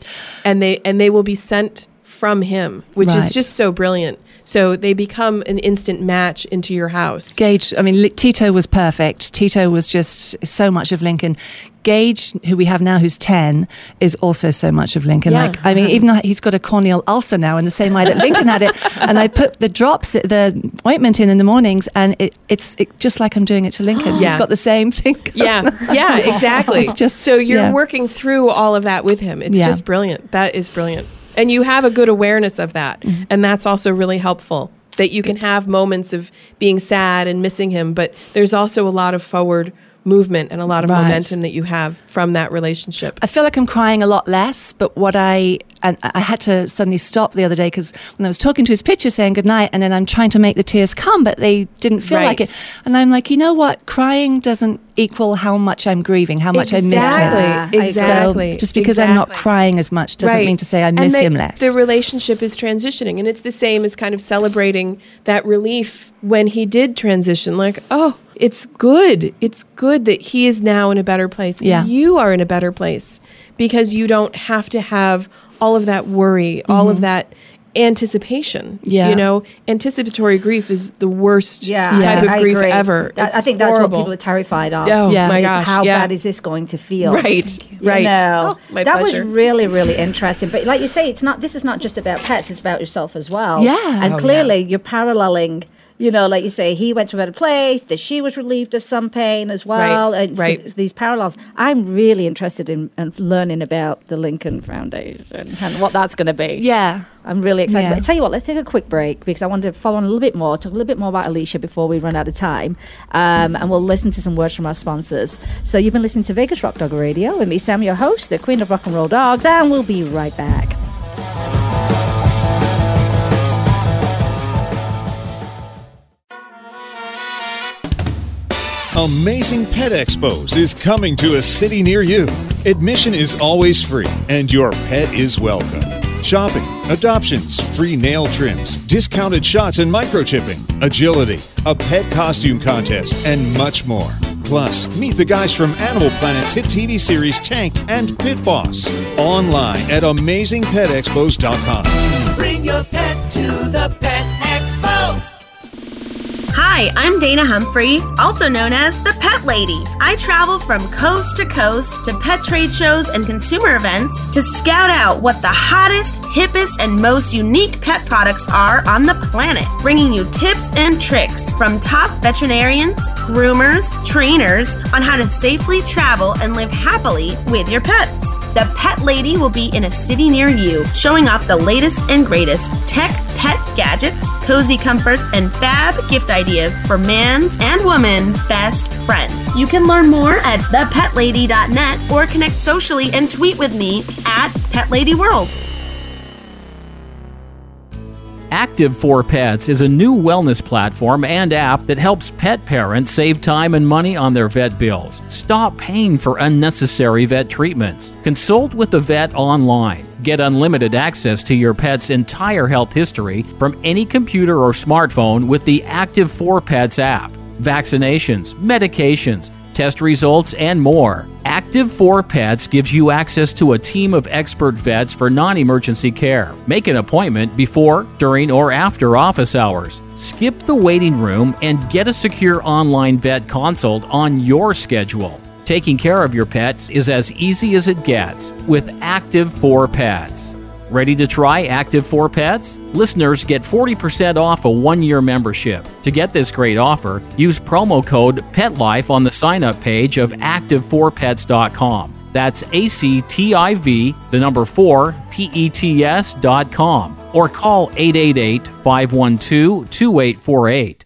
And they and they will be sent from him, which Right. is just so brilliant. So they become an instant match into your house. Gage, I mean, Tito was perfect. Tito was just so much of Lincoln. Gage, who we have now, who's 10, is also so much of Lincoln. Yeah. Like, I mean, even though he's got a corneal ulcer now in the same way that Lincoln had it. And I put the drops, the ointment in in the mornings, and it, it's it, just like I'm doing it to Lincoln. Yeah. He's got the same thing. Yeah, yeah, exactly. It's just- so you're yeah. working through all of that with him. It's Yeah. just brilliant. That is brilliant, and you have a good awareness of that, Mm-hmm. and that's also really helpful. That you can have moments of being sad and missing him, but there's also a lot of forward movement and a lot of Right. momentum that you have from that relationship. I feel like I'm crying a lot less, but what I and I had to suddenly stop the other day because when I was talking to his picture saying goodnight, and then I'm trying to make the tears come, but they didn't feel like it, and I'm like, you know what? Crying doesn't equal how much I'm grieving, how much I miss him. Exactly, exactly. So just because I'm not crying as much doesn't Right. mean to say I miss him less. The relationship is transitioning, and it's the same as kind of celebrating that relief when he did transition. Like, oh, it's good. It's good that he is now in a better place. Yeah. You are in a better place because you don't have to have all of that worry, all of that anticipation. Mm-hmm. Yeah. You know, anticipatory grief is the worst Yeah, type I, of I grief agree. ever. That- I It's think that's horrible. what people are terrified of. Oh Yeah. my is gosh! how yeah. bad is this going to feel? Right, You right. know, Oh, my that pleasure. was really, really interesting. But like you say, it's not. This is not just about pets; it's about yourself as well. Yeah. and Oh, clearly you're paralleling. You know, like you say, he went to a better place. That she was relieved of some pain as well. Right, and so right. these parallels. I'm really interested in, in learning about the Lincoln Foundation and what that's going to be. yeah. I'm really excited. Yeah. But I tell you what, let's take a quick break because I want to follow on a little bit more, talk a little bit more about Alicia before we run out of time. Um, and we'll listen to some words from our sponsors. So you've been listening to Vegas Rock Dog Radio with me, Sam, your host, the Queen of Rock and Roll Dogs, and we'll be right back. Amazing Pet Expos is coming to a city near you. Admission is always free, and your pet is welcome. Shopping, adoptions, free nail trims, discounted shots and microchipping, agility, a pet costume contest, and much more. Plus, meet the guys from Animal Planet's hit TV series Tanked and Pit Boss. Online at amazingpetexpos.com. Bring your pets to the Pet. Hi, I'm Dana Humphrey, also known as the Pet Lady. I travel from coast to coast to pet trade shows and consumer events to scout out what the hottest, hippest, and most unique pet products are on the planet, bringing you tips and tricks from top veterinarians, groomers, trainers on how to safely travel and live happily with your pets. The Pet Lady will be in a city near you, showing off the latest and greatest tech pet gadgets, cozy comforts, and fab gift ideas for man's and woman's best friend. You can learn more at thepetlady.net or connect socially and tweet with me at PetLadyWorld. Active for Pets is a new wellness platform and app that helps pet parents save time and money on their vet bills. Stop paying for unnecessary vet treatments. Consult with the vet online. Get unlimited access to your pet's entire health history from any computer or smartphone with the Active for Pets app. Vaccinations, medications, test results, and more. Active 4 Pets gives you access to a team of expert vets for non emergency care. Make an appointment before, during, or after office hours. Skip the waiting room and get a secure online vet consult on your schedule. Taking care of your pets is as easy as it gets with Active for Pets. Ready to try Active for Pets? Listeners get 40% off a one year membership. To get this great offer, use promo code PETLIFE on the sign up page of active4pets.com. That's A C T I V, the number 4, P E T S.com, or call 888 512 2848.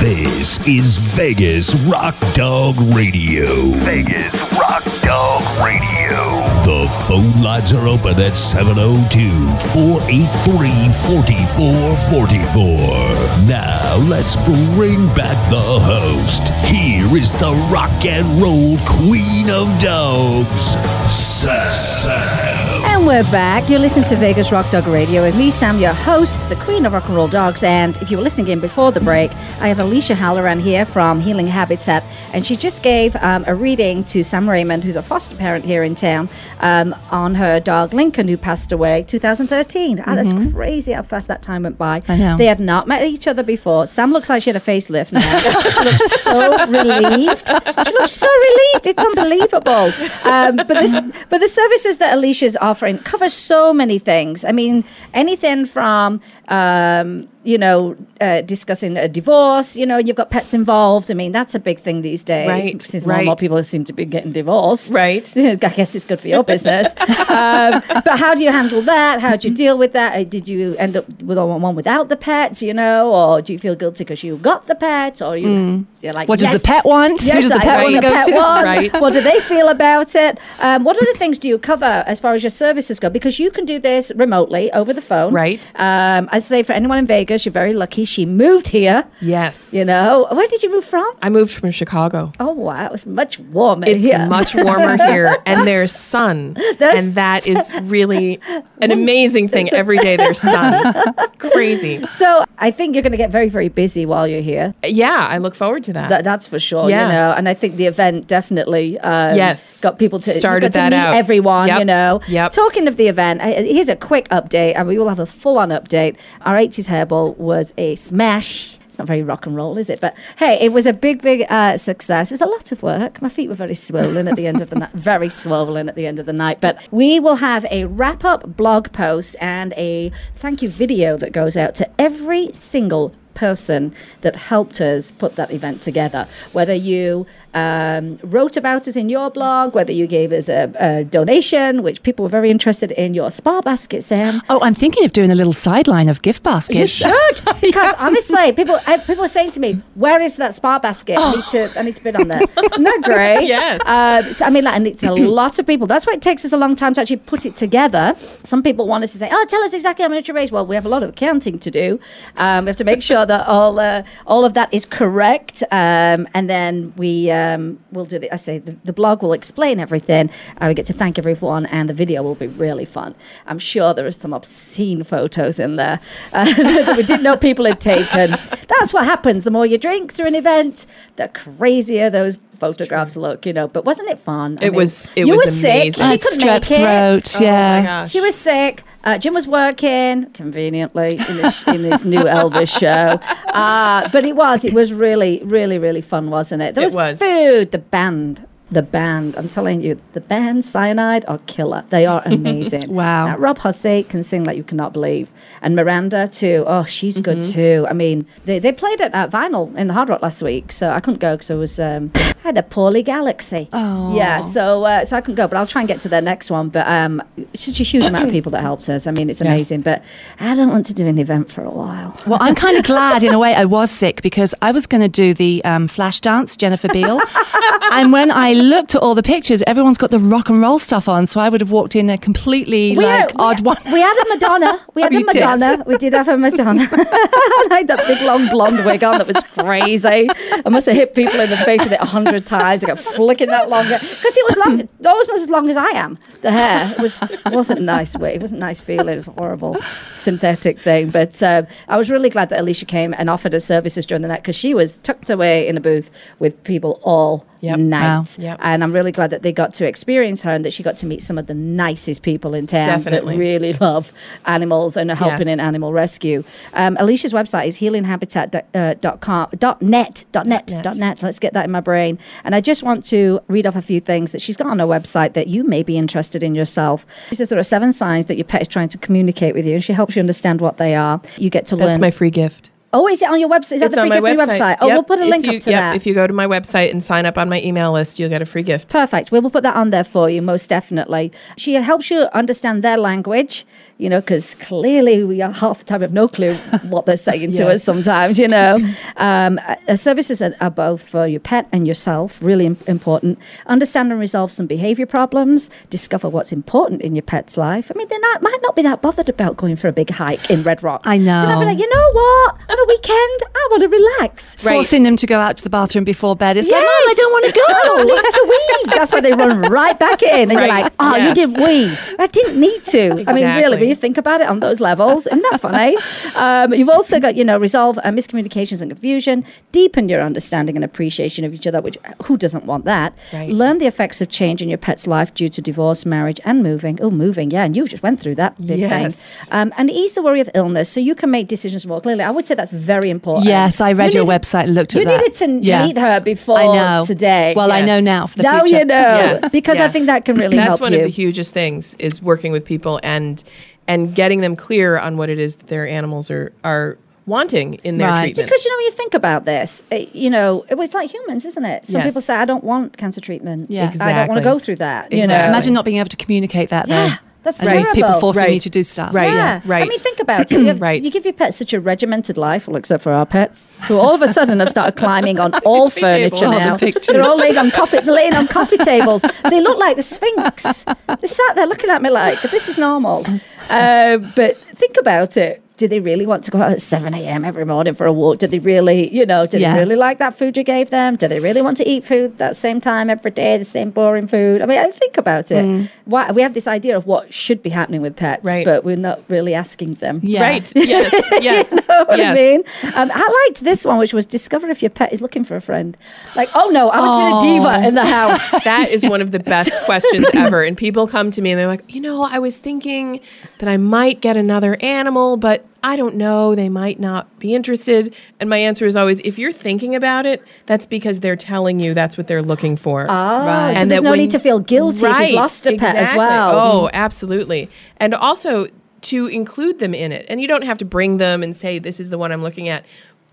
This is Vegas Rock Dog Radio. Vegas Rock Dog Radio. The phone lines are open at 702 483 4444. Now let's bring back the host. Here is the rock and roll queen of dogs, Sam. And we're back. You're listening to Vegas Rock Dog Radio with me, Sam, your host, the queen of rock and roll dogs. And if you were listening in before the break, I have Alicia Halloran here from Healing Habitat. And she just gave um, a reading to Sam Raymond, who's a foster parent here in town, um, on her dog Lincoln, who passed away 2013. Ah, that's Mhm. crazy how fast that time went by. I know. They had not met each other before. Sam looks like she had a facelift now. she looks so relieved. She looks so relieved. It's unbelievable. Um, but this, but the services that Alicia's offering cover so many things. I mean, anything from um, you know uh, discussing a divorce. You know, you've got pets involved. I mean, that's a big thing these days. Right, Since more and more people seem to be getting divorced. Right. I guess it's good for your business. um, but how do you handle that? How do you deal with that? Uh, Did you end up with one one without the pets? You know, or do you feel guilty because you got the pet, or you? Mm. You're like, What does the pet want? Who Yes, does the pet want wanna the go pet to? one. Right. What do they feel about it? Um, what other things do you cover as far as your services go? Because you can do this remotely over the phone. Right. Um, I say for anyone in Vegas, you're very lucky. She moved here. Yes. You know, where did you move from? I moved from Chicago. Oh wow, it was much warmer It's here. much warmer here, and there's sun, and that is really an amazing thing. Every day there's sun. It's crazy. So I think you're going to get very, very busy while you're here. Yeah, I look forward to that. That, that's for sure. Yeah. You know, and I think the event definitely um, Yes. got people to Started got to that meet out. everyone. You know. Yep. Talking of the event, I, here's a quick update, and we will have a full-on update. Our 80s Hairball was a smash. It's not very rock and roll, is it? But hey, it was a big, big uh, success. It was a lot of work. My feet were very swollen at the end of the night, very swollen at the end of the night. But we will have a wrap up blog post and a thank you video that goes out to every single person that helped us put that event together. Whether you um, wrote about us in your blog, whether you gave us a, a donation, which people were very interested in your spa basket, Sam. Oh, I'm thinking of doing a little sideline of gift baskets. You should, because honestly, people uh, people are saying to me, "Where is that spa basket? I need to I need to bid on that." Isn't that great? Yes. Uh, so, I mean, like, and it's a lot of people. That's why it takes us a long time to actually put it together. Some people want us to say, "Oh, tell us exactly how much you raised." Well, we have a lot of accounting to do. Um, we have to make sure that all uh, all of that is correct, um, and then we um, will do the. I say the, the blog will explain everything. I we get to thank everyone, and the video will be really fun. I'm sure there are some obscene photos in there uh, that we didn't know people had taken. That's what happens. The more you drink through an event, the crazier those photographs look. You know, but wasn't it fun? It was- it you was were sick. She I had couldn't strep make throat, Oh my yeah. gosh. She was sick. Uh, Jim was working conveniently in his, in his new Elvis show. Uh, but it was, it was really, really, really fun, wasn't it? There It was, was. food, the band. The band, I'm telling you, the band Cyanide are killer. They are amazing. Wow. That Rob Hussey can sing like you cannot believe. And Miranda, too. Oh, she's good too. I mean, they, they played it at Vinyl in the Hard Rock last week, so I couldn't go because I was, um, I had a poorly galaxy. Oh. Yeah, so uh, so I couldn't go, but I'll try and get to their next one. But um, such a huge amount of people that helped us. I mean, it's amazing. But I don't want to do an event for a while. Well, I'm kind of glad in a way I was sick because I was going to do the um, flash dance, Jennifer Beal. and when I looked at all the pictures, everyone's got the rock and roll stuff on. So I would have walked in a completely We like had- odd one. We had a Madonna. We had Oh, a you did? Madonna. We did have a Madonna. I had that big long blonde wig on that was crazy. I must have hit people in the face with it a hundred times. I got flicking that long because it was long, almost as long as I am. The hair it was it wasn't nice wig. It wasn't nice feeling. It was a horrible synthetic thing. But um, I was really glad that Alicia came and offered her services during the night because she was tucked away in a booth with people all Yep. night. Wow. Yep. And I'm really glad that they got to experience her and that she got to meet some of the nicest people in town Definitely. that really love animals and are helping Yes. in animal rescue. Um, Alicia's website is healinghabitat.com, dot net, dot net, net. dot net. Let's get that in my brain. And I just want to read off a few things that she's got on her website that you may be interested in yourself. She says there are seven signs that your pet is trying to communicate with you, and she helps you understand what they are. You get to That's learn. That's my free gift. Oh, is it on your website? Is that it's the free gift on your website? Oh, Yep. we'll put a If link you, up to yep, that. If you go to my website and sign up on my email list, you'll get a free gift. Perfect. We will put that on there for you, most definitely. She helps you understand their language, you know, because clearly we are half the time have no clue what they're saying to us sometimes, you know. Um, uh, services are, are both for your pet and yourself, really im- important. Understand and resolve some behavior problems, discover what's important in your pet's life. I mean, they not, might not be that bothered about going for a big hike in Red Rock. I know. They might be like, you know what? On a weekend, I want to relax. Forcing them to go out to the bathroom before bed. It's like, Yes. Mom, I don't want to go. I need to wee. That's why they run right back in, and you're like, "Oh, Yes. you didn't wee. I didn't need to." I mean, really, Exactly. You think about it on those levels, isn't that funny? Um, you've also got, you know, resolve uh, miscommunications and confusion, deepen your understanding and appreciation of each other. Which who doesn't want that? Right. Learn the effects of change in your pet's life due to divorce, marriage, and moving. Oh, moving, yeah, and you just went through that big Yes. thing. Um, and ease the worry of illness, so you can make decisions more clearly. I would say that's very important. Yes, I read You your needed- website and looked at you that. needed to Yeah. meet her before I know. today. Well, I know now for the now future. you know Yes, because I think that can really help. That's one of the hugest things is working with people and and getting them clear on what it is that their animals are are wanting in their Right. treatment. because you know when you think about this, uh, you know it was like humans, isn't it? Some Yes. people say, "I don't want cancer treatment. Yeah. I don't want to go through that." You know, Imagine not being able to communicate that, Yeah, though. That's and terrible. people forcing you Right. to do stuff. Right. Yeah. I right. mean, think about it. You, have- Right. you give your pets such a regimented life, well, except for our pets, who all of a sudden have started climbing on all Coffee table. furniture All the now. pictures. They're all laying on coffee, laying on coffee tables. They look like the Sphinx. They sat there looking at me like this is normal. Uh, but think about it. Do they really want to go out at 7 a.m. every morning for a walk? Do they really, you know, do Yeah. they really like that food you gave them? Do they really want to eat food that same time every day, the same boring food? I mean, I think about it. Mm. Why, we have this idea of what should be happening with pets, Right. but we're not really asking them. Yeah. Right. Yes. Yes. You know what yes. I mean? Um, I liked this one, which was discover if your pet is looking for a friend. Like, oh no, I want to be the diva in the house. That is one of the best questions ever. And people come to me and they're like, you know, I was thinking that I might get another animal, but I don't know. They might not be interested. And my answer is always if you're thinking about it, that's because they're telling you that's what they're looking for. Oh, Right. so And there's that no when- need to feel guilty if you've lost a pet as well. Oh, absolutely. And also to include them in it. And you don't have to bring them and say, this is the one I'm looking at.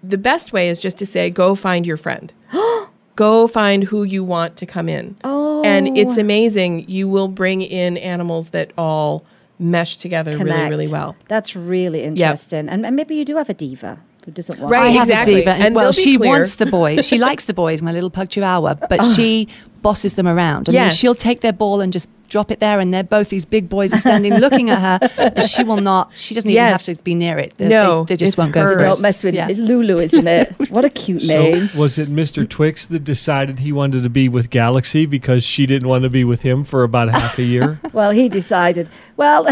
The best way is just to say, go find your friend. go find who you want to come in. Oh. And it's oh. amazing. You will bring in animals that all mesh together really, Connect. really well. That's really interesting. And, and maybe you do have a diva who doesn't want Right, I have exactly. a diva, and, And well, she clear. wants the boys. She likes the boys, my little pug chihuahua, but she bosses them around. I mean, she'll take their ball and just drop it there, and they're both these big boys are standing looking at her. And she will not. She doesn't even have to be near it. They, No, they, they just it's won't go for it. Don't mess with Yeah. It's Lulu, isn't it? What a cute name. So was it Mr. Twix that decided he wanted to be with Galaxy because she didn't want to be with him for about half a year? Well, he decided. Well,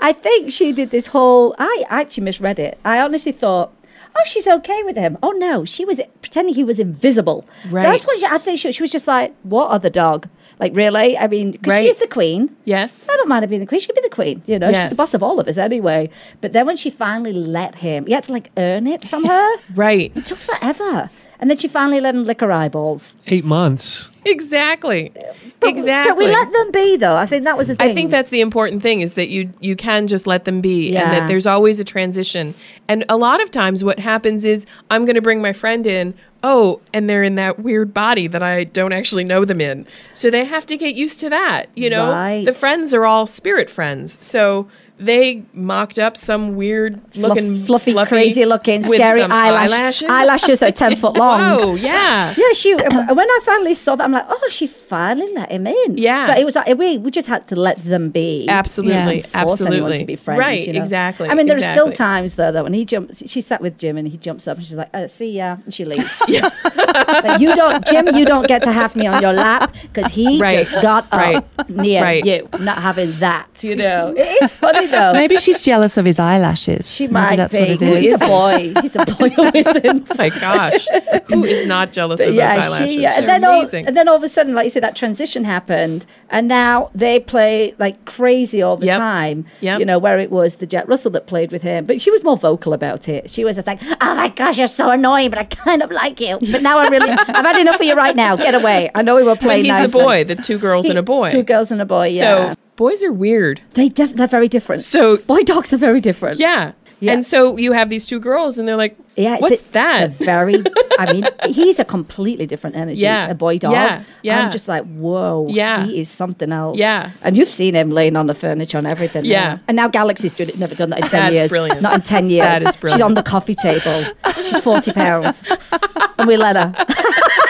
I think she did this whole. I actually misread it. I honestly thought, oh, she's okay with him. Oh no, she was pretending he was invisible. Right. That's what she, I think. She, she was just like, what other dog? Like really? I mean, because Right. she's the queen. Yes. I don't mind her being the queen. She could be the queen. You know, she's the boss of all of us anyway. But then when she finally let him, he had to like earn it from her. Right. It took forever. And then she finally let him lick her eyeballs. Eight months. Exactly. But, exactly. But we let them be, though. I think that was the thing. I think that's the important thing is that you you can just let them be and that there's always a transition. And a lot of times what happens is I'm going to bring my friend in, oh, and they're in that weird body that I don't actually know them in. So they have to get used to that, you know. Right. The friends are all spirit friends. So they mocked up some weird Fluff- looking fluffy, crazy looking, scary eyelash- eyelashes. eyelashes that are 10 foot long. Oh yeah. Yeah, she. when I finally saw that, I'm like, oh, she finally let him in. Yeah. but it was like we we just had to let them be. Absolutely, Not force anyone absolutely. to be friends. Right, you know? exactly, I mean, there are still times though that when he jumps, she sat with Jim and he jumps up and she's like, uh, "See ya," and she leaves. yeah. like, you don't, Jim. You don't get to have me on your lap because he Right, just got right, up near right. you. Not having that, you know. It is funny though. Maybe she's jealous of his eyelashes. She Maybe might that's be. what it 'cause is. He's a boy. He's a boy who isn't. Oh my gosh. Who is not jealous But of yeah, those eyelashes? she, yeah. And They're then, all, and then all of a sudden, like you said, that transition happened, and now they play like crazy all the Yep. time. Yep. You know, where it was the Jack Russell that played with him, but she was more vocal about it. She was just like, "Oh my gosh, you're so annoying, but I kind of like you. But now I really, I've had enough of you right now. Get away. I know we were but playing. he's the boy, the two girls and a boy. Two girls and a boy. Yeah. So boys are weird. They def- they're very different. So boy dogs are very different. Yeah. Yeah. And so you have these two girls, and they're like, Yeah, it's what's a, that? It's a very, I mean, he's a completely different energy. Yeah. A boy dog. Yeah, yeah. I'm just like, whoa. Yeah. He is something else. Yeah. And you've seen him laying on the furniture and everything. now. Yeah. And now Galaxy's doing it. Never done that in 10 That's years. brilliant. Not in 10 years. That is brilliant. She's on the coffee table. She's 40 pounds. and we let her.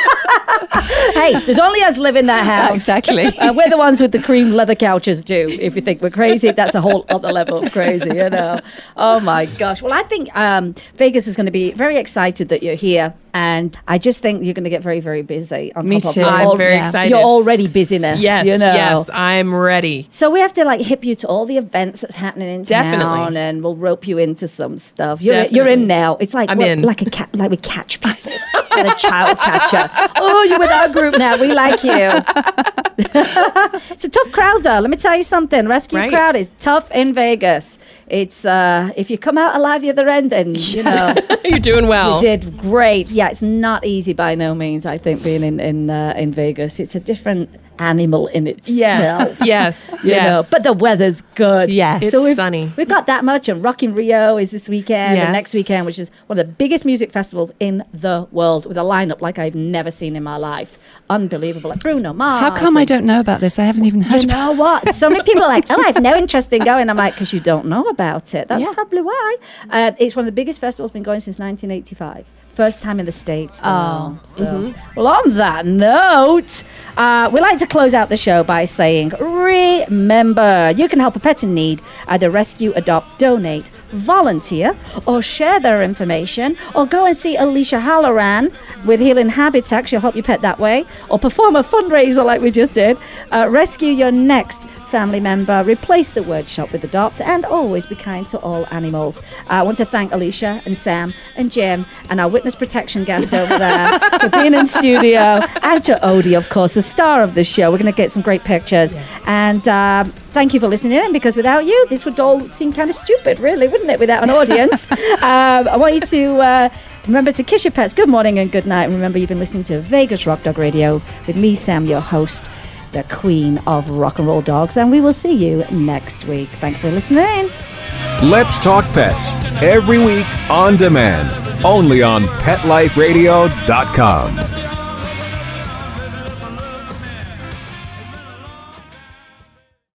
hey, there's only us live in that house. Exactly. Uh, we're the ones with the cream leather couches, too. If you think we're crazy, that's a whole other level of crazy, you know. Oh my gosh. Well, I think um, Vegas is going to be very excited that you're here. And I just think you're going to get very, very busy. On Me top too. Of I'm al- very yeah, excited. Your already busyness. yes, you know. yes, I'm ready. So we have to like hip you to all the events that's happening in Definitely. town, and we'll rope you into some stuff. You're you're in now. It's like I'm in. like a cat, like we catch people, like a child catcher. Oh, you're with our group now. We like you. it's a tough crowd, though. Let me tell you something. Rescue Right. crowd is tough in Vegas. It's uh, if you come out alive the other end, then you know You're doing well. you did great. Yeah, it's not easy by no means. I think being in in uh, in Vegas, it's a different animal in itself. Yes, yes, You know, yes. but the weather's good. Yes. It's so we've, sunny. We've got that much, and Rock in Rio is this weekend, Yes. and next weekend, which is one of the biggest music festivals in the world, with a lineup like I've never seen in my life. Unbelievable, like Bruno Mars. How come I don't know about this? I haven't even heard you know what? So many people are like, oh, I have no interest in going. I'm like, because you don't know about it. That's Yeah. probably why. Uh, it's one of the biggest festivals, been going since 1985. First time in the States. Oh. So, well, on that note, uh, we like to close out the show by saying, remember, you can help a pet in need, either rescue, adopt, donate, volunteer, or share their information, or go and see Alicia Halloran with Healing Habitat. She'll help your pet that way, or perform a fundraiser like we just did. Uh, rescue your next family member, replace the word shop with adopt, and always be kind to all animals. Uh, I want to thank Alicia and Sam and Jim and our witness protection guest over there for being in studio, and to Odie, of course, the star of this show. We're going to get some great pictures. And um, thank you for listening in because without you, this would all seem kind of stupid, really, wouldn't it, without an audience? um, I want you to. Uh, Remember to kiss your pets. Good morning and good night. And remember, you've been listening to Vegas Rock Dog Radio with me, Sam, your host, the queen of rock and roll dogs. And we will see you next week. Thanks for listening. Let's Talk Pets every week on demand, only on PetLifeRadio.com.